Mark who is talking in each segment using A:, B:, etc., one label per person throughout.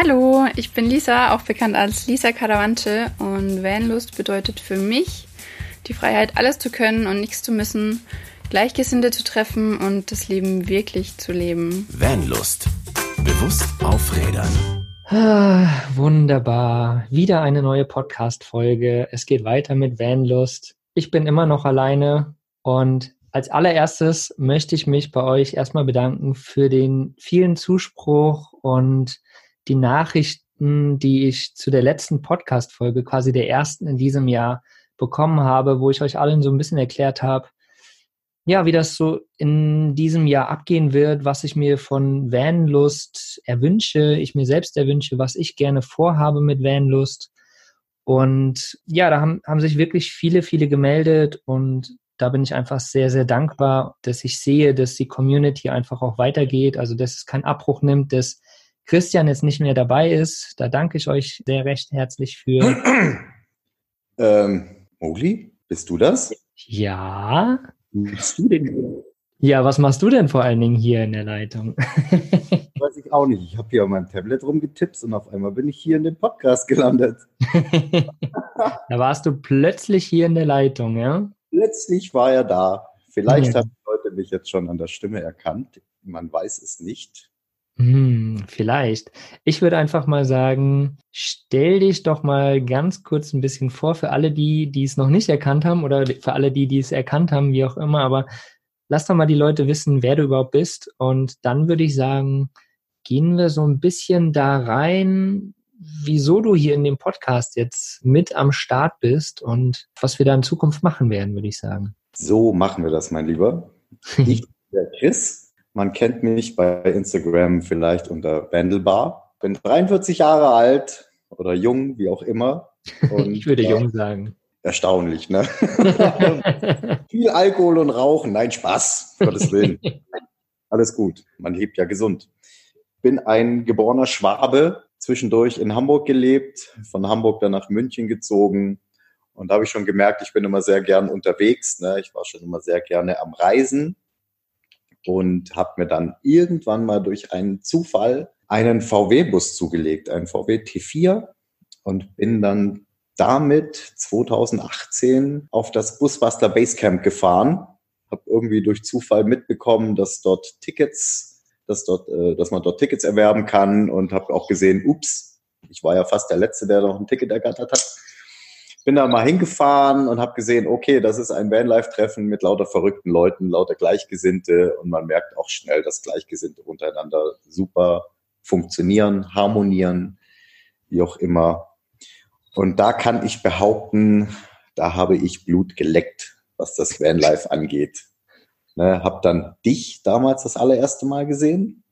A: Hallo, ich bin Lisa, auch bekannt als Lisa Caravante und Vanlust bedeutet für mich die Freiheit, alles zu können und nichts zu müssen, Gleichgesinnte zu treffen und das Leben wirklich zu leben.
B: Vanlust. Bewusst aufrädern.
C: Ah, wunderbar. Wieder eine neue Podcast-Folge. Es geht weiter mit Vanlust. Ich bin immer noch alleine und als allererstes möchte ich mich bei euch erstmal bedanken für den vielen Zuspruch und die Nachrichten, die ich zu der letzten Podcast-Folge, quasi der ersten in diesem Jahr, bekommen habe, wo ich euch allen so ein bisschen erklärt habe, ja, wie das so in diesem Jahr abgehen wird, was ich mir von Vanlust erwünsche, ich mir selbst erwünsche, was ich gerne vorhabe mit Vanlust. Und ja, da haben, haben sich wirklich viele, viele gemeldet und da bin ich einfach sehr, sehr dankbar, dass ich sehe, dass die Community einfach auch weitergeht, also dass es keinen Abbruch nimmt, dass Christian jetzt nicht mehr dabei ist. Da danke ich euch sehr recht herzlich für.
D: Ähm, Mogli, bist du das?
C: Ja.
D: Bist du denn?
C: Ja, was machst du denn vor allen Dingen hier in der Leitung?
D: Weiß ich auch nicht. Ich habe hier auf meinem Tablet rumgetippt und auf einmal bin ich hier in dem Podcast gelandet.
C: da warst du plötzlich hier in der Leitung, ja?
D: Plötzlich war er da. Vielleicht ja. haben die Leute mich jetzt schon an der Stimme erkannt. Man weiß es nicht.
C: Hm, vielleicht. Ich würde einfach mal sagen, stell dich doch mal ganz kurz ein bisschen vor für alle die, die es noch nicht erkannt haben oder für alle die, die es erkannt haben, wie auch immer. Aber lass doch mal die Leute wissen, wer du überhaupt bist. Und dann würde ich sagen, gehen wir so ein bisschen da rein, wieso du hier in dem Podcast jetzt mit am Start bist und was wir da in Zukunft machen werden, würde ich sagen.
D: So machen wir das, mein Lieber. Ich bin der Chris man kennt mich bei Instagram vielleicht unter Wandelbar. Bin 43 Jahre alt oder jung, wie auch immer.
C: Und, ich würde äh, jung sagen.
D: Erstaunlich, ne? Viel Alkohol und Rauchen. Nein, Spaß. Gottes Willen. Alles gut. Man lebt ja gesund. Bin ein geborener Schwabe, zwischendurch in Hamburg gelebt, von Hamburg dann nach München gezogen. Und da habe ich schon gemerkt, ich bin immer sehr gern unterwegs. Ne? Ich war schon immer sehr gerne am Reisen und habe mir dann irgendwann mal durch einen Zufall einen VW-Bus zugelegt, einen VW T4 und bin dann damit 2018 auf das Busbastler Basecamp gefahren. Habe irgendwie durch Zufall mitbekommen, dass dort Tickets, dass dort, äh, dass man dort Tickets erwerben kann und habe auch gesehen, ups, ich war ja fast der Letzte, der noch ein Ticket ergattert hat bin da mal hingefahren und habe gesehen, okay, das ist ein Vanlife-Treffen mit lauter verrückten Leuten, lauter Gleichgesinnte und man merkt auch schnell, dass Gleichgesinnte untereinander super funktionieren, harmonieren, wie auch immer. Und da kann ich behaupten, da habe ich Blut geleckt, was das Vanlife angeht. Ne, hab dann dich damals das allererste Mal gesehen.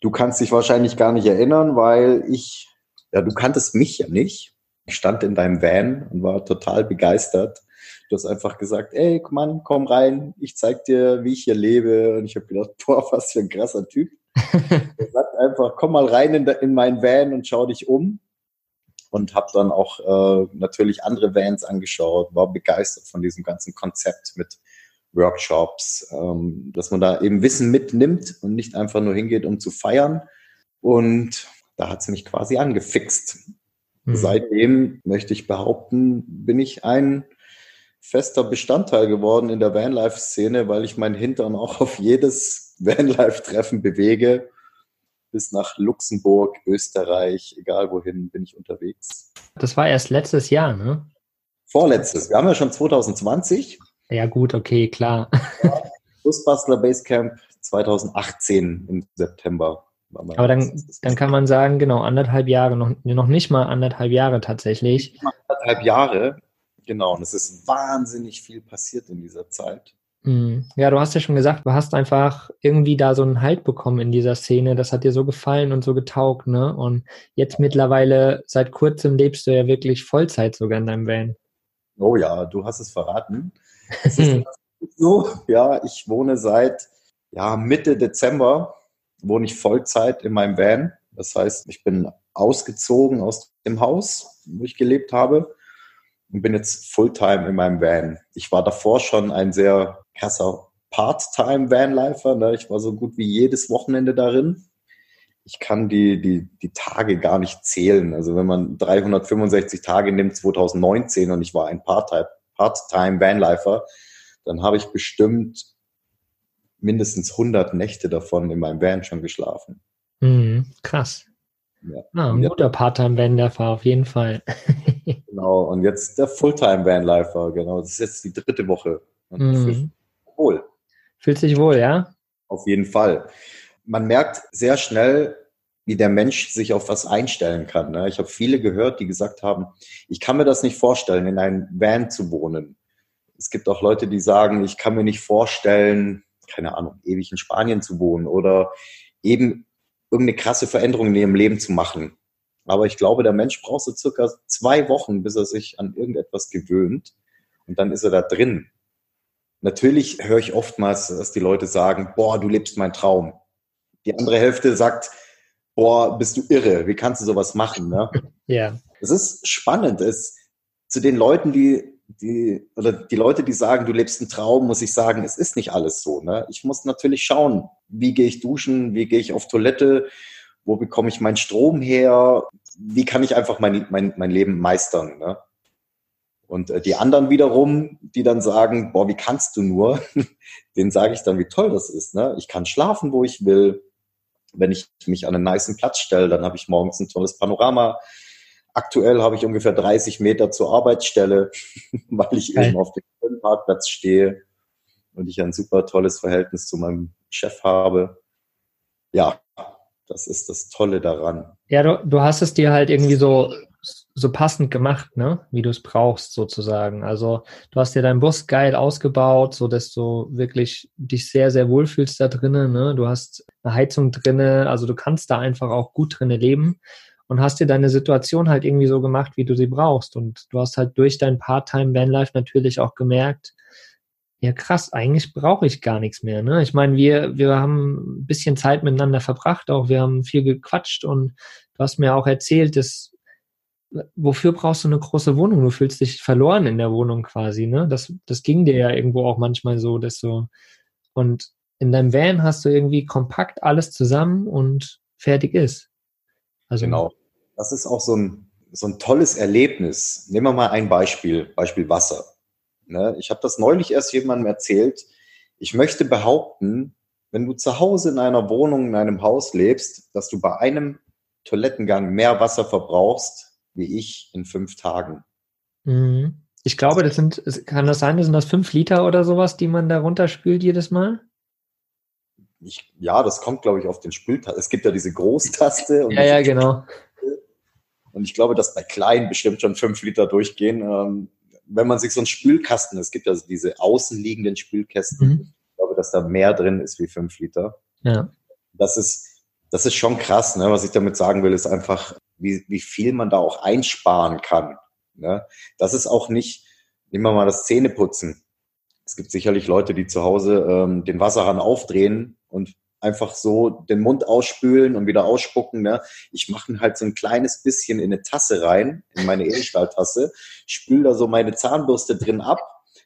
D: Du kannst dich wahrscheinlich gar nicht erinnern, weil ich, ja, du kanntest mich ja nicht. Ich stand in deinem Van und war total begeistert. Du hast einfach gesagt, ey, komm an, komm rein, ich zeig dir, wie ich hier lebe. Und ich habe gedacht, boah, was für ein krasser Typ. er sagt einfach, komm mal rein in, in meinen Van und schau dich um. Und habe dann auch äh, natürlich andere Vans angeschaut, war begeistert von diesem ganzen Konzept mit Workshops, ähm, dass man da eben Wissen mitnimmt und nicht einfach nur hingeht, um zu feiern. Und da hat es mich quasi angefixt. Mhm. Seitdem möchte ich behaupten, bin ich ein fester Bestandteil geworden in der Vanlife-Szene, weil ich meinen Hintern auch auf jedes Vanlife-Treffen bewege. Bis nach Luxemburg, Österreich, egal wohin bin ich unterwegs.
C: Das war erst letztes Jahr, ne?
D: Vorletztes. Wir haben ja schon 2020.
C: Ja, gut, okay, klar.
D: Busbastler Basecamp 2018 im September.
C: Aber dann, dann kann man sagen, genau, anderthalb Jahre, noch, noch nicht mal anderthalb Jahre tatsächlich.
D: Anderthalb Jahre, genau. Und es ist wahnsinnig viel passiert in dieser Zeit.
C: Mhm. Ja, du hast ja schon gesagt, du hast einfach irgendwie da so einen Halt bekommen in dieser Szene. Das hat dir so gefallen und so getaugt, ne? Und jetzt mittlerweile, seit kurzem lebst du ja wirklich Vollzeit sogar in deinem Van.
D: Oh ja, du hast es verraten. Es ist so, ja, ich wohne seit ja, Mitte Dezember wohne ich Vollzeit in meinem Van. Das heißt, ich bin ausgezogen aus dem Haus, wo ich gelebt habe und bin jetzt Fulltime in meinem Van. Ich war davor schon ein sehr krasser Part-Time Vanlifer. Ne? Ich war so gut wie jedes Wochenende darin. ich kann die, die, die Tage gar nicht zählen. Also wenn man 365 Tage nimmt, 2019, und ich war ein Part-Time Part Vanlifer, dann habe ich bestimmt mindestens 100 Nächte davon in meinem Van schon geschlafen.
C: Mhm, krass. Ja. Ah, ein guter Part-Time-Vanlifer auf jeden Fall.
D: genau, und jetzt der Fulltime-Vanlifer, genau. Das ist jetzt die dritte Woche.
C: Mhm. Wohl. Fühlt sich wohl, ja?
D: Auf jeden Fall man merkt sehr schnell, wie der Mensch sich auf was einstellen kann. Ne? Ich habe viele gehört, die gesagt haben, ich kann mir das nicht vorstellen, in einem Van zu wohnen. Es gibt auch Leute, die sagen, ich kann mir nicht vorstellen, keine Ahnung, ewig in Spanien zu wohnen oder eben irgendeine krasse Veränderung in ihrem Leben zu machen. Aber ich glaube, der Mensch braucht so circa zwei Wochen, bis er sich an irgendetwas gewöhnt. Und dann ist er da drin. Natürlich höre ich oftmals, dass die Leute sagen, boah, du lebst mein Traum. Die andere Hälfte sagt, boah, bist du irre, wie kannst du sowas machen? Ne?
C: Ja.
D: Es ist spannend. Es, zu den Leuten, die, die, oder die Leute, die sagen, du lebst einen Traum, muss ich sagen, es ist nicht alles so. Ne? Ich muss natürlich schauen, wie gehe ich duschen, wie gehe ich auf Toilette, wo bekomme ich meinen Strom her, wie kann ich einfach mein, mein, mein Leben meistern. Ne? Und äh, die anderen wiederum, die dann sagen, boah, wie kannst du nur, denen sage ich dann, wie toll das ist. Ne? Ich kann schlafen, wo ich will, wenn ich mich an einen niceen Platz stelle, dann habe ich morgens ein tolles Panorama. Aktuell habe ich ungefähr 30 Meter zur Arbeitsstelle, weil ich Geil. eben auf dem Parkplatz stehe und ich ein super tolles Verhältnis zu meinem Chef habe. Ja, das ist das Tolle daran.
C: Ja, du, du hast es dir halt irgendwie so so passend gemacht, ne? Wie du es brauchst, sozusagen. Also du hast dir deinen Bus geil ausgebaut, so dass du wirklich dich sehr, sehr wohlfühlst da drinnen, ne? Du hast eine Heizung drinne, also du kannst da einfach auch gut drinnen leben und hast dir deine Situation halt irgendwie so gemacht, wie du sie brauchst. Und du hast halt durch dein Part-Time-Vanlife natürlich auch gemerkt, ja krass, eigentlich brauche ich gar nichts mehr. Ne? Ich meine, wir, wir haben ein bisschen Zeit miteinander verbracht, auch wir haben viel gequatscht und du hast mir auch erzählt, dass wofür brauchst du eine große Wohnung? Du fühlst dich verloren in der Wohnung quasi, ne? Das, das ging dir ja irgendwo auch manchmal so, dass so, und in deinem Van hast du irgendwie kompakt alles zusammen und fertig ist.
D: Also, genau. Das ist auch so ein, so ein tolles Erlebnis. Nehmen wir mal ein Beispiel, Beispiel Wasser. Ne? Ich habe das neulich erst jemandem erzählt. Ich möchte behaupten, wenn du zu Hause in einer Wohnung, in einem Haus lebst, dass du bei einem Toilettengang mehr Wasser verbrauchst wie ich in fünf Tagen.
C: Mhm. Ich glaube, das sind, kann das sein, das sind das fünf Liter oder sowas, die man da runterspült jedes Mal?
D: Ich, ja, das kommt, glaube ich, auf den Spültaste. Es gibt ja diese Großtaste.
C: ja, ja, genau.
D: Und ich glaube, dass bei kleinen bestimmt schon fünf Liter durchgehen. Ähm, wenn man sich so einen Spülkasten, es gibt ja diese außenliegenden Spülkästen, mhm. ich glaube, dass da mehr drin ist wie fünf Liter.
C: Ja.
D: Das ist, das ist schon krass. Ne? Was ich damit sagen will, ist einfach, wie, wie viel man da auch einsparen kann. Ne? Das ist auch nicht, nehmen wir mal das Zähneputzen. Es gibt sicherlich Leute, die zu Hause ähm, den Wasserhahn aufdrehen und einfach so den Mund ausspülen und wieder ausspucken. Ne? Ich mache halt so ein kleines bisschen in eine Tasse rein, in meine Edelstahltasse, spül da so meine Zahnbürste drin ab,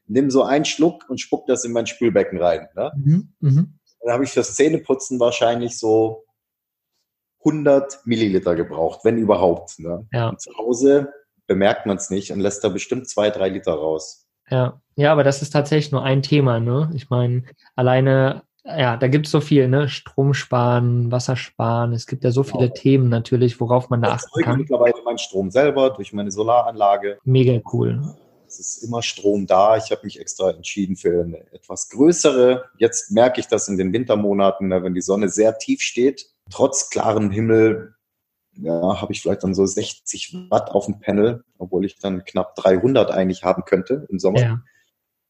D: nimm so einen Schluck und spuck das in mein Spülbecken rein. Ne? Mhm, mh. Dann habe ich fürs Zähneputzen wahrscheinlich so 100 Milliliter gebraucht, wenn überhaupt. Ne?
C: Ja.
D: zu Hause bemerkt man es nicht und lässt da bestimmt zwei, drei Liter raus.
C: Ja, ja, aber das ist tatsächlich nur ein Thema. Ne? Ich meine, alleine, ja, da gibt es so viel, ne? Strom sparen, Wasser sparen. Es gibt ja so viele genau. Themen natürlich, worauf man da achten kann.
D: Ich mittlerweile meinen Strom selber durch meine Solaranlage.
C: Mega cool.
D: Es ist immer Strom da. Ich habe mich extra entschieden für eine etwas größere. Jetzt merke ich das in den Wintermonaten, ne, wenn die Sonne sehr tief steht, trotz klarem Himmel, ja, habe ich vielleicht dann so 60 Watt auf dem Panel, obwohl ich dann knapp 300 eigentlich haben könnte im Sommer.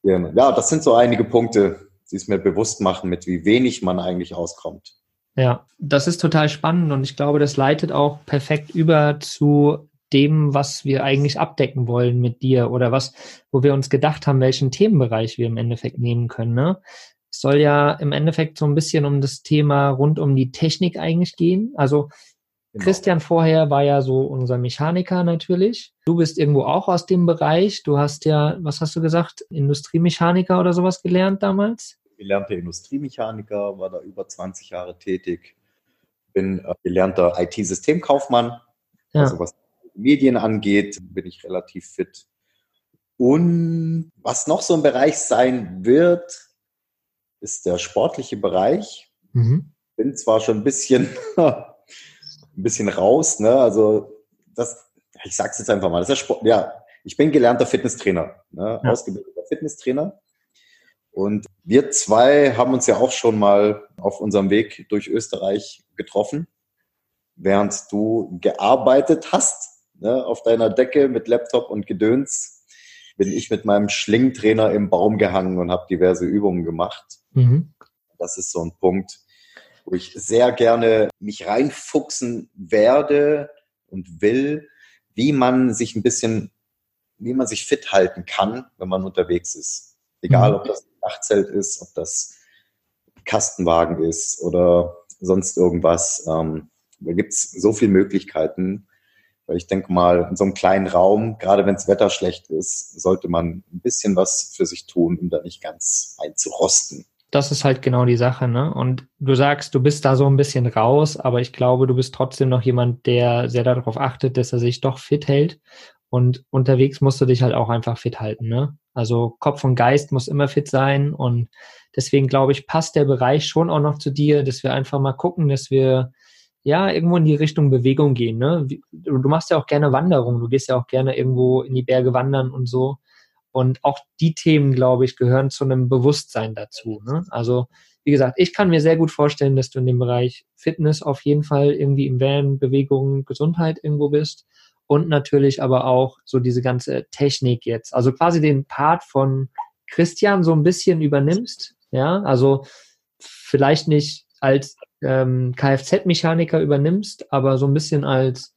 D: Ja, ja das sind so einige Punkte, es mir bewusst machen, mit wie wenig man eigentlich auskommt.
C: Ja, das ist total spannend und ich glaube, das leitet auch perfekt über zu dem, was wir eigentlich abdecken wollen mit dir oder was, wo wir uns gedacht haben, welchen Themenbereich wir im Endeffekt nehmen können. Ne? Es soll ja im Endeffekt so ein bisschen um das Thema rund um die Technik eigentlich gehen. Also genau. Christian vorher war ja so unser Mechaniker natürlich. Du bist irgendwo auch aus dem Bereich. Du hast ja, was hast du gesagt, Industriemechaniker oder sowas gelernt damals?
D: Gelernter Industriemechaniker, war da über 20 Jahre tätig bin äh, gelernter IT-Systemkaufmann. Ja. Also was Medien angeht, bin ich relativ fit. Und was noch so ein Bereich sein wird, ist der sportliche Bereich. Mhm. Bin zwar schon ein bisschen, ein bisschen raus, ne? Also das, ich sag's jetzt einfach mal, das ist Sport, ja, ich bin gelernter Fitnesstrainer, ne? Ja. ausgebildeter Fitnesstrainer. Und wir zwei haben uns ja auch schon mal auf unserem Weg durch Österreich getroffen, während du gearbeitet hast, ne, auf deiner Decke mit Laptop und Gedöns, bin ich mit meinem Schlingtrainer im Baum gehangen und habe diverse Übungen gemacht. Mhm. Das ist so ein Punkt, wo ich sehr gerne mich reinfuchsen werde und will, wie man sich ein bisschen, wie man sich fit halten kann, wenn man unterwegs ist. Egal, mhm. ob das Dachzelt ist, ob das Kastenwagen ist oder sonst irgendwas. Ähm, da gibt's so viele Möglichkeiten. Weil ich denke mal, in so einem kleinen Raum, gerade wenn das Wetter schlecht ist, sollte man ein bisschen was für sich tun, um da nicht ganz einzurosten
C: das ist halt genau die Sache, ne? Und du sagst, du bist da so ein bisschen raus, aber ich glaube, du bist trotzdem noch jemand, der sehr darauf achtet, dass er sich doch fit hält. Und unterwegs musst du dich halt auch einfach fit halten, ne? Also Kopf und Geist muss immer fit sein. Und deswegen glaube ich, passt der Bereich schon auch noch zu dir, dass wir einfach mal gucken, dass wir ja irgendwo in die Richtung Bewegung gehen, ne? Du machst ja auch gerne Wanderungen, du gehst ja auch gerne irgendwo in die Berge wandern und so. Und auch die Themen, glaube ich, gehören zu einem Bewusstsein dazu. Ne? Also, wie gesagt, ich kann mir sehr gut vorstellen, dass du in dem Bereich Fitness auf jeden Fall irgendwie im Van, Bewegung, Gesundheit irgendwo bist. Und natürlich aber auch so diese ganze Technik jetzt. Also quasi den Part von Christian so ein bisschen übernimmst. Ja, also vielleicht nicht als ähm, Kfz-Mechaniker übernimmst, aber so ein bisschen als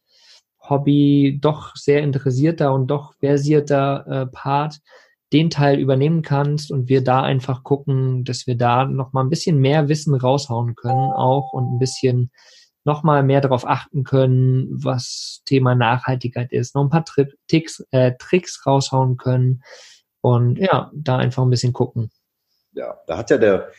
C: Hobby doch sehr interessierter und doch versierter äh, Part den Teil übernehmen kannst und wir da einfach gucken, dass wir da noch mal ein bisschen mehr Wissen raushauen können auch und ein bisschen noch mal mehr darauf achten können, was Thema Nachhaltigkeit ist, noch ein paar Tri Ticks, äh, Tricks raushauen können und ja, da einfach ein bisschen gucken.
D: Ja, da hat ja der,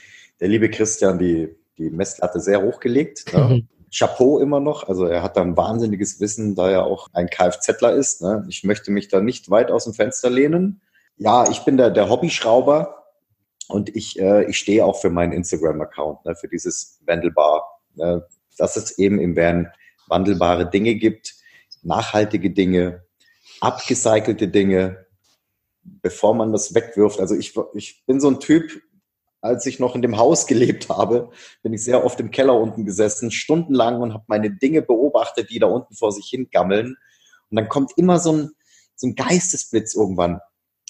D: der liebe Christian die, die Messlatte sehr hochgelegt. Ne? Chapeau immer noch. Also er hat da ein wahnsinniges Wissen, da er auch ein Kfzler ist. Ne? Ich möchte mich da nicht weit aus dem Fenster lehnen. Ja, ich bin der, der Hobbyschrauber und ich, äh, ich stehe auch für meinen Instagram-Account, ne? für dieses Wandelbar. Ne? Dass es eben im Van wandelbare Dinge gibt, nachhaltige Dinge, abgecycelte Dinge, bevor man das wegwirft. Also ich, ich bin so ein Typ, als ich noch in dem Haus gelebt habe, bin ich sehr oft im Keller unten gesessen, stundenlang und habe meine Dinge beobachtet, die da unten vor sich hin gammeln. Und dann kommt immer so ein, so ein Geistesblitz irgendwann.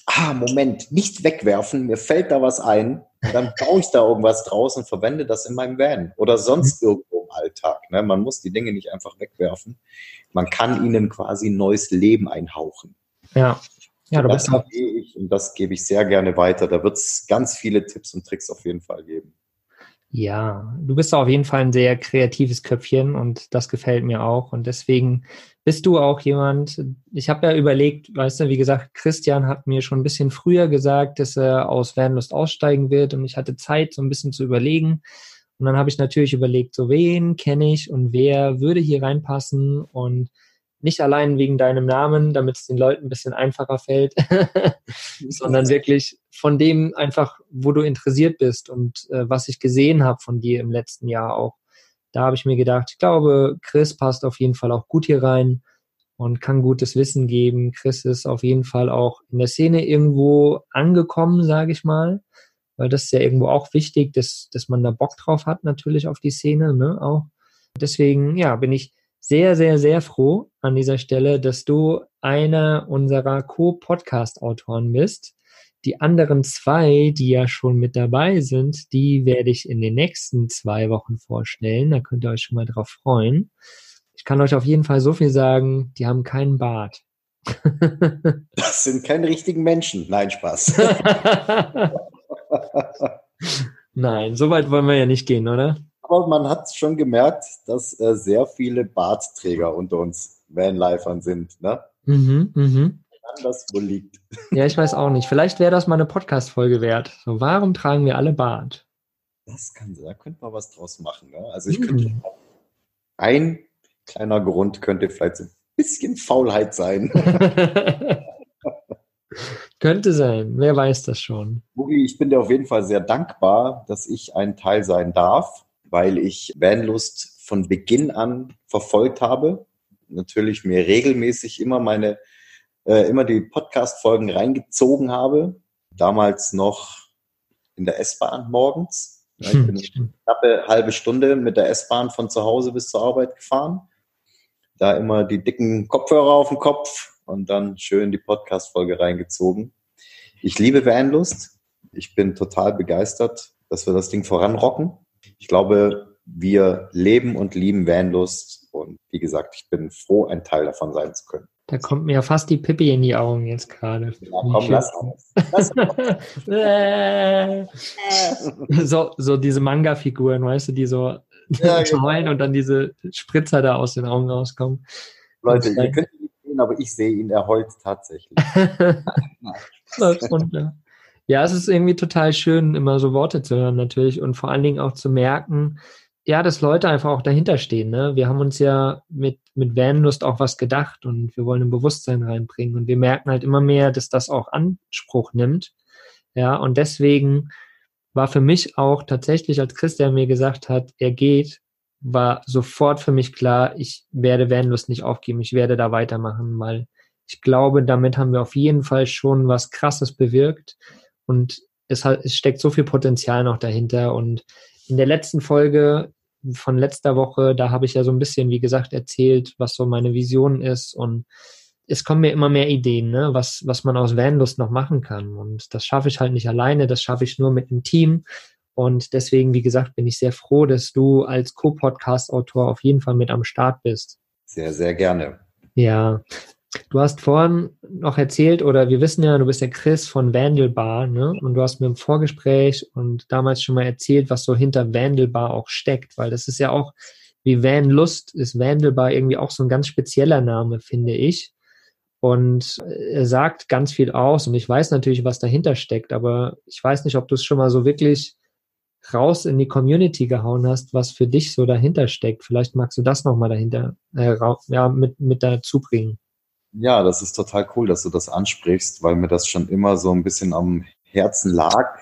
D: Ah, Moment, nicht wegwerfen, mir fällt da was ein. Dann baue ich da irgendwas draus und verwende das in meinem Van oder sonst mhm. irgendwo Alltag. Ne? Man muss die Dinge nicht einfach wegwerfen. Man kann ihnen quasi ein neues Leben einhauchen.
C: Ja, ja,
D: du das bist ich und das gebe ich sehr gerne weiter. Da wird es ganz viele Tipps und Tricks auf jeden Fall geben.
C: Ja, du bist auf jeden Fall ein sehr kreatives Köpfchen und das gefällt mir auch. Und deswegen bist du auch jemand, ich habe ja überlegt, weißt du, wie gesagt, Christian hat mir schon ein bisschen früher gesagt, dass er aus Vanlust aussteigen wird und ich hatte Zeit, so ein bisschen zu überlegen. Und dann habe ich natürlich überlegt, so wen kenne ich und wer würde hier reinpassen und nicht allein wegen deinem Namen, damit es den Leuten ein bisschen einfacher fällt, sondern wirklich von dem einfach, wo du interessiert bist und äh, was ich gesehen habe von dir im letzten Jahr auch. Da habe ich mir gedacht, ich glaube, Chris passt auf jeden Fall auch gut hier rein und kann gutes Wissen geben. Chris ist auf jeden Fall auch in der Szene irgendwo angekommen, sage ich mal, weil das ist ja irgendwo auch wichtig, dass, dass man da Bock drauf hat, natürlich auf die Szene, ne, auch. Deswegen, ja, bin ich sehr, sehr, sehr froh an dieser Stelle, dass du einer unserer Co-Podcast-Autoren bist. Die anderen zwei, die ja schon mit dabei sind, die werde ich in den nächsten zwei Wochen vorstellen. Da könnt ihr euch schon mal drauf freuen. Ich kann euch auf jeden Fall so viel sagen, die haben keinen Bart.
D: das sind keine richtigen Menschen. Nein, Spaß.
C: Nein, so weit wollen wir ja nicht gehen, oder?
D: Aber man hat schon gemerkt, dass äh, sehr viele Bartträger unter uns Vanlifern sind. Ne? Mhm, mhm. das wohl liegt.
C: Ja, ich weiß auch nicht. Vielleicht wäre das mal eine Podcast-Folge wert. So, warum tragen wir alle Bart?
D: Das kann, da könnte man was draus machen. Ne? Also ich mhm. könnte ein kleiner Grund könnte vielleicht ein bisschen Faulheit sein.
C: könnte sein, wer weiß das schon.
D: Boogie, ich bin dir auf jeden Fall sehr dankbar, dass ich ein Teil sein darf, weil ich Vanlust von Beginn an verfolgt habe. Natürlich mir regelmäßig immer meine, äh, immer die Podcast-Folgen reingezogen habe. Damals noch in der S-Bahn morgens. ich bin eine knappe halbe Stunde mit der S-Bahn von zu Hause bis zur Arbeit gefahren. Da immer die dicken Kopfhörer auf dem Kopf und dann schön die Podcast-Folge reingezogen. Ich liebe Vanlust. Ich bin total begeistert, dass wir das Ding voranrocken. Ich glaube, wir leben und lieben Vanlust und wie gesagt, ich bin froh, ein Teil davon sein zu können.
C: Da kommt mir fast die Pippi in die Augen jetzt gerade. Ja, komm, lass so, so diese Manga-Figuren, weißt du, die so ja, genau. und dann diese Spritzer da aus den Augen rauskommen.
D: Leute, ihr könnt ihn aber ich sehe ihn, er heult tatsächlich.
C: ja, es ist irgendwie total schön, immer so Worte zu hören natürlich und vor allen Dingen auch zu merken, ja, dass Leute einfach auch dahinter stehen. Ne? Wir haben uns ja mit, mit Vanlust auch was gedacht und wir wollen ein Bewusstsein reinbringen. Und wir merken halt immer mehr, dass das auch Anspruch nimmt. Ja, und deswegen war für mich auch tatsächlich, als Christian mir gesagt hat, er geht, war sofort für mich klar, ich werde Vanlust nicht aufgeben, ich werde da weitermachen, weil ich glaube, damit haben wir auf jeden Fall schon was Krasses bewirkt und es, hat, es steckt so viel Potenzial noch dahinter und in der letzten Folge von letzter Woche, da habe ich ja so ein bisschen, wie gesagt, erzählt, was so meine Vision ist und es kommen mir immer mehr Ideen, ne, was, was man aus Vanlust noch machen kann. Und das schaffe ich halt nicht alleine, das schaffe ich nur mit einem Team. Und deswegen, wie gesagt, bin ich sehr froh, dass du als Co-Podcast-Autor auf jeden Fall mit am Start bist.
D: Sehr, sehr gerne.
C: Ja, Du hast vorhin noch erzählt, oder wir wissen ja, du bist der Chris von Vandelbar, ne? Und du hast mir im Vorgespräch und damals schon mal erzählt, was so hinter Vandelbar auch steckt, weil das ist ja auch, wie Van Lust ist Vandelbar irgendwie auch so ein ganz spezieller Name, finde ich. Und er sagt ganz viel aus und ich weiß natürlich, was dahinter steckt, aber ich weiß nicht, ob du es schon mal so wirklich raus in die Community gehauen hast, was für dich so dahinter steckt. Vielleicht magst du das nochmal dahinter, äh, ja, mit, mit dazu bringen.
D: Ja, das ist total cool, dass du das ansprichst, weil mir das schon immer so ein bisschen am Herzen lag.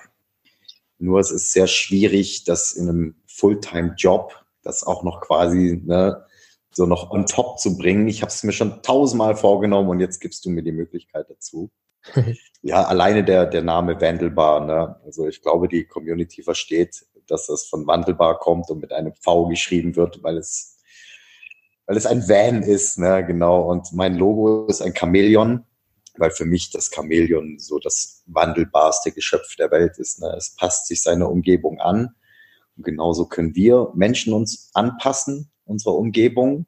D: Nur es ist sehr schwierig, das in einem Fulltime-Job, das auch noch quasi ne, so noch on top zu bringen. Ich habe es mir schon tausendmal vorgenommen und jetzt gibst du mir die Möglichkeit dazu. Ja, alleine der, der Name Wandelbar. Ne? Also ich glaube, die Community versteht, dass das von Wandelbar kommt und mit einem V geschrieben wird, weil es weil es ein Van ist, ne, genau. Und mein Logo ist ein Chamäleon, weil für mich das Chamäleon so das wandelbarste Geschöpf der Welt ist. Ne? Es passt sich seiner Umgebung an. Und genauso können wir Menschen uns anpassen, unserer Umgebung.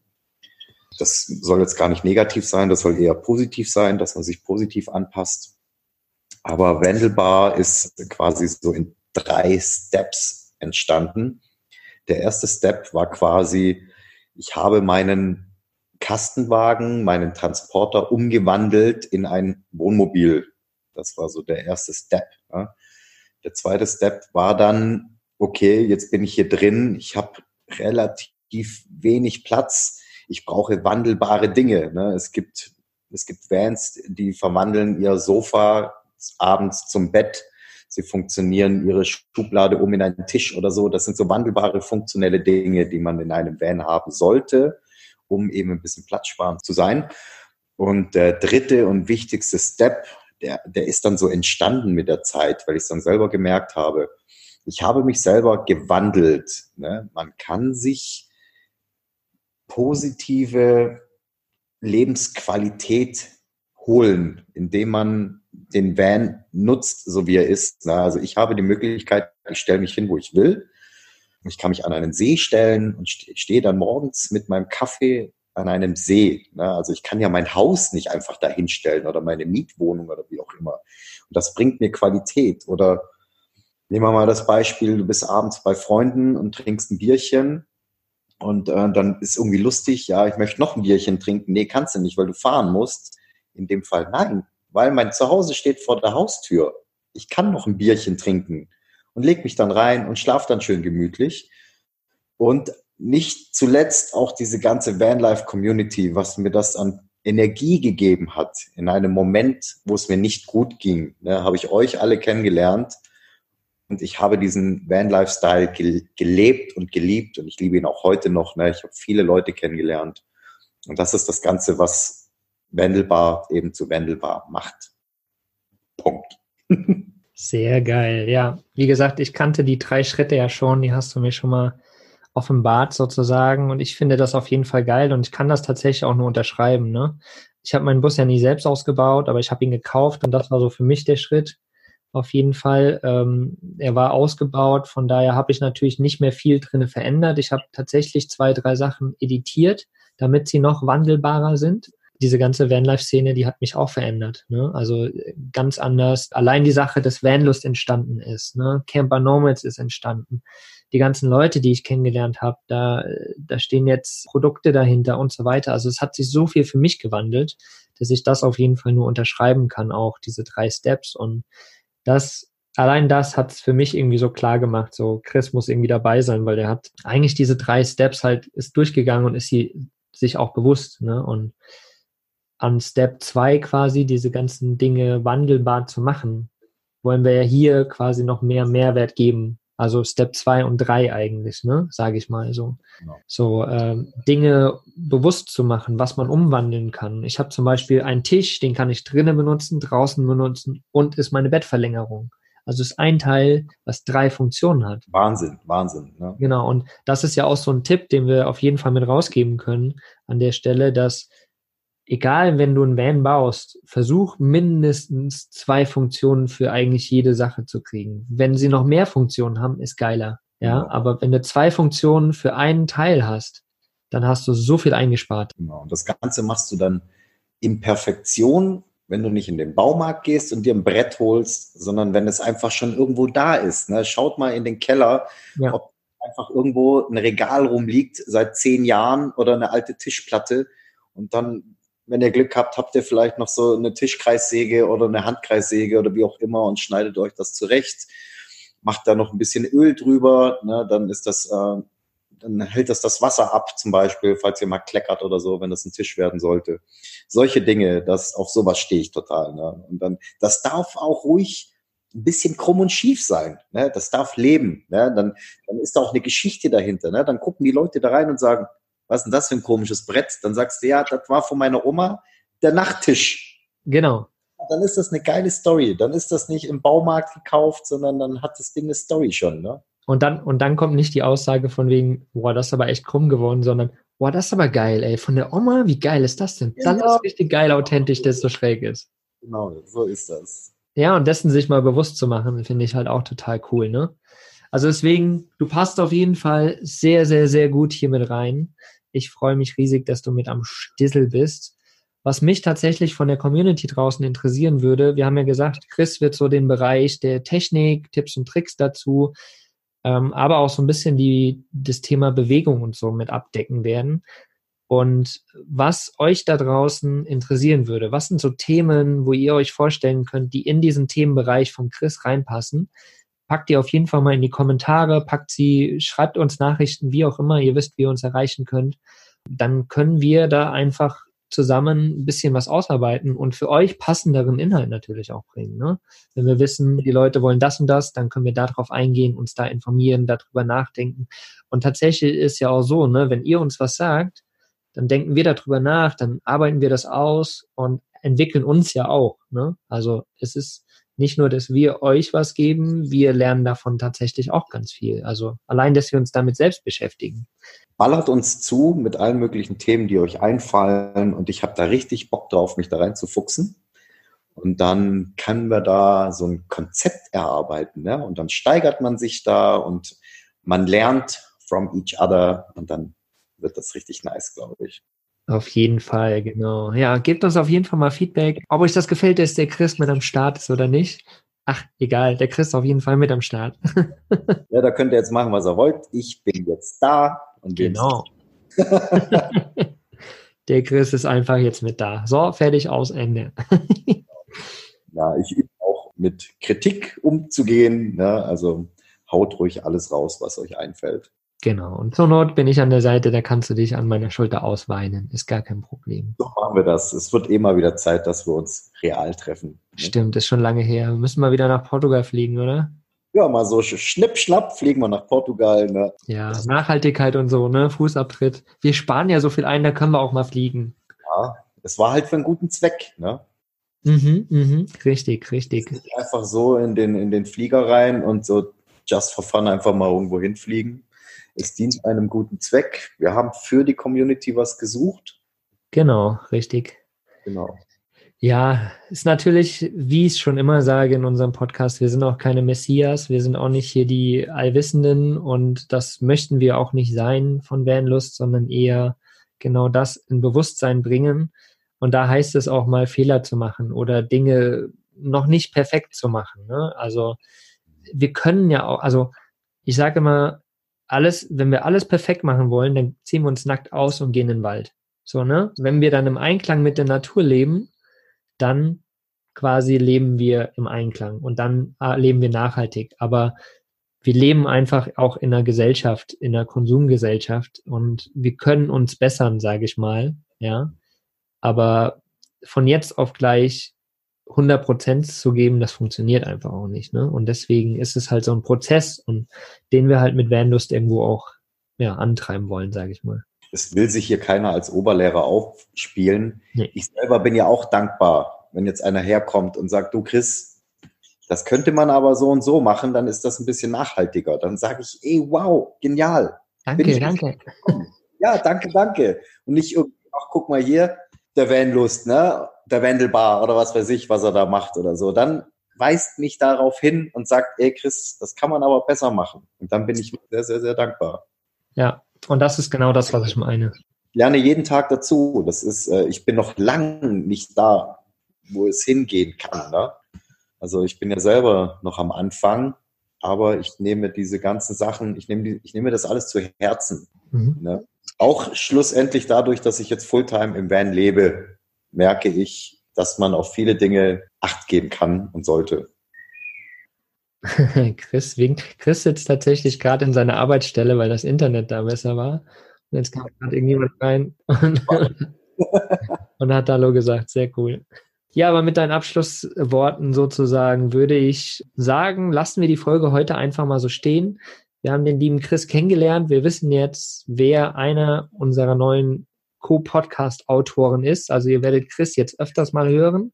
D: Das soll jetzt gar nicht negativ sein, das soll eher positiv sein, dass man sich positiv anpasst. Aber Wandelbar ist quasi so in drei Steps entstanden. Der erste Step war quasi, ich habe meinen Kastenwagen, meinen Transporter umgewandelt in ein Wohnmobil. Das war so der erste Step. Ja. Der zweite Step war dann, okay, jetzt bin ich hier drin, ich habe relativ wenig Platz, ich brauche wandelbare Dinge. Ne. Es gibt es gibt Vans, die verwandeln ihr Sofa abends zum Bett. Sie funktionieren ihre Schublade um in einen Tisch oder so. Das sind so wandelbare, funktionelle Dinge, die man in einem Van haben sollte, um eben ein bisschen platzsparend zu sein. Und der dritte und wichtigste Step, der, der ist dann so entstanden mit der Zeit, weil ich es dann selber gemerkt habe. Ich habe mich selber gewandelt. Ne? Man kann sich positive Lebensqualität holen, indem man den Van nutzt, so wie er ist. Also ich habe die Möglichkeit, ich stelle mich hin, wo ich will. Ich kann mich an einen See stellen und stehe dann morgens mit meinem Kaffee an einem See. Also ich kann ja mein Haus nicht einfach dahinstellen oder meine Mietwohnung oder wie auch immer. Und das bringt mir Qualität. Oder nehmen wir mal das Beispiel, du bist abends bei Freunden und trinkst ein Bierchen und äh, dann ist irgendwie lustig, ja, ich möchte noch ein Bierchen trinken. Nee, kannst du nicht, weil du fahren musst. In dem Fall nein, weil mein Zuhause steht vor der Haustür. Ich kann noch ein Bierchen trinken und leg mich dann rein und schlaf dann schön gemütlich. Und nicht zuletzt auch diese ganze Vanlife-Community, was mir das an Energie gegeben hat in einem Moment, wo es mir nicht gut ging, ne, habe ich euch alle kennengelernt und ich habe diesen Van-Lifestyle ge gelebt und geliebt und ich liebe ihn auch heute noch. Ne. Ich habe viele Leute kennengelernt und das ist das Ganze, was Wandelbar eben zu Wandelbar macht. Punkt.
C: Sehr geil, ja. Wie gesagt, ich kannte die drei Schritte ja schon, die hast du mir schon mal offenbart sozusagen und ich finde das auf jeden Fall geil und ich kann das tatsächlich auch nur unterschreiben. Ne? Ich habe meinen Bus ja nie selbst ausgebaut, aber ich habe ihn gekauft und das war so für mich der Schritt. Auf jeden Fall, ähm, er war ausgebaut, von daher habe ich natürlich nicht mehr viel drinne verändert. Ich habe tatsächlich zwei, drei Sachen editiert, damit sie noch wandelbarer sind diese ganze Vanlife-Szene, die hat mich auch verändert. Ne? Also ganz anders. Allein die Sache, dass Vanlust entstanden ist. Ne? Camper Nomads ist entstanden. Die ganzen Leute, die ich kennengelernt habe, da, da stehen jetzt Produkte dahinter und so weiter. Also es hat sich so viel für mich gewandelt, dass ich das auf jeden Fall nur unterschreiben kann, auch diese drei Steps. Und das allein das hat es für mich irgendwie so klar gemacht, so Chris muss irgendwie dabei sein, weil der hat eigentlich diese drei Steps halt ist durchgegangen und ist sie sich auch bewusst, ne? Und an Step 2 quasi diese ganzen Dinge wandelbar zu machen, wollen wir ja hier quasi noch mehr Mehrwert geben. Also Step 2 und 3 eigentlich, ne, sage ich mal so. Genau. So ähm, Dinge bewusst zu machen, was man umwandeln kann. Ich habe zum Beispiel einen Tisch, den kann ich drinnen benutzen, draußen benutzen und ist meine Bettverlängerung. Also ist ein Teil, was drei Funktionen hat.
D: Wahnsinn, Wahnsinn.
C: Ne? Genau, und das ist ja auch so ein Tipp, den wir auf jeden Fall mit rausgeben können an der Stelle, dass egal, wenn du ein Van baust, versuch mindestens zwei Funktionen für eigentlich jede Sache zu kriegen. Wenn sie noch mehr Funktionen haben, ist geiler. Ja, ja. aber wenn du zwei Funktionen für einen Teil hast, dann hast du so viel eingespart.
D: Genau. Und das Ganze machst du dann in Perfektion, wenn du nicht in den Baumarkt gehst und dir ein Brett holst, sondern wenn es einfach schon irgendwo da ist. Ne? Schaut mal in den Keller, ja. ob einfach irgendwo ein Regal rumliegt seit zehn Jahren oder eine alte Tischplatte. Und dann wenn ihr Glück habt, habt ihr vielleicht noch so eine Tischkreissäge oder eine Handkreissäge oder wie auch immer und schneidet euch das zurecht. Macht da noch ein bisschen Öl drüber, ne, dann ist das, äh, dann hält das das Wasser ab, zum Beispiel, falls ihr mal kleckert oder so, wenn das ein Tisch werden sollte. Solche Dinge, das, auf sowas stehe ich total. Ne? Und dann, das darf auch ruhig ein bisschen krumm und schief sein. Ne? Das darf leben. Ne? Dann, dann ist da auch eine Geschichte dahinter. Ne? Dann gucken die Leute da rein und sagen, was ist denn das für ein komisches Brett? Dann sagst du, ja, das war von meiner Oma der Nachttisch.
C: Genau.
D: Dann ist das eine geile Story. Dann ist das nicht im Baumarkt gekauft, sondern dann hat das Ding eine Story schon, ne?
C: Und dann, und dann kommt nicht die Aussage von wegen, boah, das ist aber echt krumm geworden, sondern, boah, das ist aber geil, ey. Von der Oma, wie geil ist das denn? Genau. Dann ist es richtig geil, authentisch, dass es so schräg ist.
D: Genau, so ist das.
C: Ja, und dessen sich mal bewusst zu machen, finde ich halt auch total cool, ne? Also deswegen, du passt auf jeden Fall sehr, sehr, sehr gut hier mit rein. Ich freue mich riesig, dass du mit am Stissel bist. Was mich tatsächlich von der Community draußen interessieren würde, wir haben ja gesagt, Chris wird so den Bereich der Technik, Tipps und Tricks dazu, ähm, aber auch so ein bisschen die, das Thema Bewegung und so mit abdecken werden. Und was euch da draußen interessieren würde, was sind so Themen, wo ihr euch vorstellen könnt, die in diesen Themenbereich von Chris reinpassen? Packt die auf jeden Fall mal in die Kommentare, packt sie, schreibt uns Nachrichten, wie auch immer, ihr wisst, wie ihr uns erreichen könnt. Dann können wir da einfach zusammen ein bisschen was ausarbeiten und für euch passenderen Inhalt natürlich auch bringen. Ne? Wenn wir wissen, die Leute wollen das und das, dann können wir darauf eingehen, uns da informieren, darüber nachdenken. Und tatsächlich ist ja auch so, ne, wenn ihr uns was sagt, dann denken wir darüber nach, dann arbeiten wir das aus und entwickeln uns ja auch. Ne? Also es ist nicht nur, dass wir euch was geben, wir lernen davon tatsächlich auch ganz viel. Also allein, dass wir uns damit selbst beschäftigen.
D: Ballert uns zu mit allen möglichen Themen, die euch einfallen und ich habe da richtig Bock drauf, mich da reinzufuchsen. Und dann können wir da so ein Konzept erarbeiten. Ne? Und dann steigert man sich da und man lernt from each other und dann wird das richtig nice, glaube ich.
C: Auf jeden Fall, genau. Ja, gebt uns auf jeden Fall mal Feedback, ob euch das gefällt, dass der Chris mit am Start ist oder nicht. Ach, egal, der Chris ist auf jeden Fall mit am Start.
D: ja, da könnt ihr jetzt machen, was ihr wollt. Ich bin jetzt da und
C: Genau. der Chris ist einfach jetzt mit da. So, fertig, aus, Ende.
D: ja, ich übe auch mit Kritik umzugehen. Ne? Also haut ruhig alles raus, was euch einfällt.
C: Genau. Und zur Not bin ich an der Seite, da kannst du dich an meiner Schulter ausweinen. Ist gar kein Problem.
D: So machen wir das. Es wird eh mal wieder Zeit, dass wir uns real treffen.
C: Stimmt, ist schon lange her. Wir müssen mal wieder nach Portugal fliegen, oder?
D: Ja, mal so schnipp, schnapp, fliegen wir nach Portugal. Ne?
C: Ja, Nachhaltigkeit und so, ne? Fußabtritt. Wir sparen ja so viel ein, da können wir auch mal fliegen.
D: Ja, es war halt für einen guten Zweck, ne?
C: Mhm, mhm, richtig, richtig.
D: Einfach so in den, in den Flieger rein und so just for fun einfach mal irgendwo hinfliegen. Es dient einem guten Zweck. Wir haben für die Community was gesucht.
C: Genau, richtig.
D: Genau.
C: Ja, ist natürlich, wie ich es schon immer sage in unserem Podcast, wir sind auch keine Messias, wir sind auch nicht hier die Allwissenden und das möchten wir auch nicht sein von Vanlust, sondern eher genau das in Bewusstsein bringen. Und da heißt es auch mal Fehler zu machen oder Dinge noch nicht perfekt zu machen. Ne? Also wir können ja auch, also ich sage immer, alles, wenn wir alles perfekt machen wollen, dann ziehen wir uns nackt aus und gehen in den Wald. So, ne? Wenn wir dann im Einklang mit der Natur leben, dann quasi leben wir im Einklang und dann äh, leben wir nachhaltig. Aber wir leben einfach auch in einer Gesellschaft, in einer Konsumgesellschaft und wir können uns bessern, sage ich mal, ja. Aber von jetzt auf gleich 100 Prozent zu geben, das funktioniert einfach auch nicht. Ne? Und deswegen ist es halt so ein Prozess und den wir halt mit Vanlust irgendwo auch ja, antreiben wollen, sage ich mal.
D: Es will sich hier keiner als Oberlehrer aufspielen. Nee. Ich selber bin ja auch dankbar, wenn jetzt einer herkommt und sagt, du Chris, das könnte man aber so und so machen, dann ist das ein bisschen nachhaltiger. Dann sage ich, ey, wow, genial.
C: Danke, danke.
D: Ja, danke, danke. Und nicht irgendwie, ach, guck mal hier, der Vanlust, ne? Der Wendelbar oder was weiß ich, was er da macht oder so. Dann weist mich darauf hin und sagt, ey Chris, das kann man aber besser machen. Und dann bin ich sehr, sehr, sehr dankbar.
C: Ja, und das ist genau das, was ich meine.
D: Ich lerne jeden Tag dazu. Das ist, äh, ich bin noch lang nicht da, wo es hingehen kann. Ne? Also ich bin ja selber noch am Anfang, aber ich nehme diese ganzen Sachen, ich nehme, die, ich nehme das alles zu Herzen. Mhm. Ne? Auch schlussendlich dadurch, dass ich jetzt Fulltime im Van lebe, merke ich, dass man auf viele Dinge Acht geben kann und sollte.
C: Chris, wegen, Chris sitzt tatsächlich gerade in seiner Arbeitsstelle, weil das Internet da besser war. Und jetzt kam gerade irgendjemand rein und, und hat Hallo gesagt. Sehr cool. Ja, aber mit deinen Abschlussworten sozusagen würde ich sagen, lassen wir die Folge heute einfach mal so stehen. Wir haben den lieben Chris kennengelernt. Wir wissen jetzt, wer einer unserer neuen Co-Podcast-Autoren ist. Also ihr werdet Chris jetzt öfters mal hören.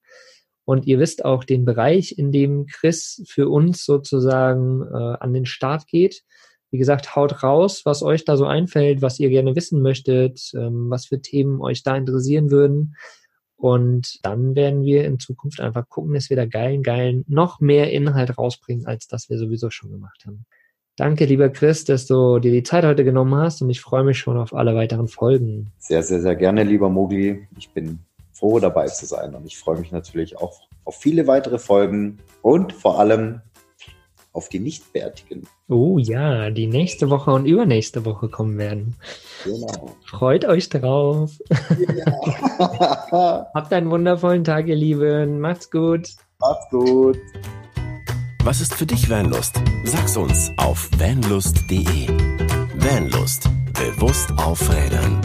C: Und ihr wisst auch den Bereich, in dem Chris für uns sozusagen äh, an den Start geht. Wie gesagt, haut raus, was euch da so einfällt, was ihr gerne wissen möchtet, ähm, was für Themen euch da interessieren würden. Und dann werden wir in Zukunft einfach gucken, dass wir da geilen, geilen, noch mehr Inhalt rausbringen, als das wir sowieso schon gemacht haben. Danke, lieber Chris, dass du dir die Zeit heute genommen hast und ich freue mich schon auf alle weiteren Folgen.
D: Sehr, sehr, sehr gerne, lieber Mogli. Ich bin froh, dabei zu sein und ich freue mich natürlich auch auf viele weitere Folgen und vor allem auf die Nichtbärtigen.
C: Oh ja, die nächste Woche und übernächste Woche kommen werden. Genau. Freut euch drauf. Ja. Habt einen wundervollen Tag, ihr Lieben. Macht's gut.
D: Macht's gut.
B: Was ist für dich Vanlust? Sag's uns auf vanlust.de. Vanlust. Bewusst aufrädern.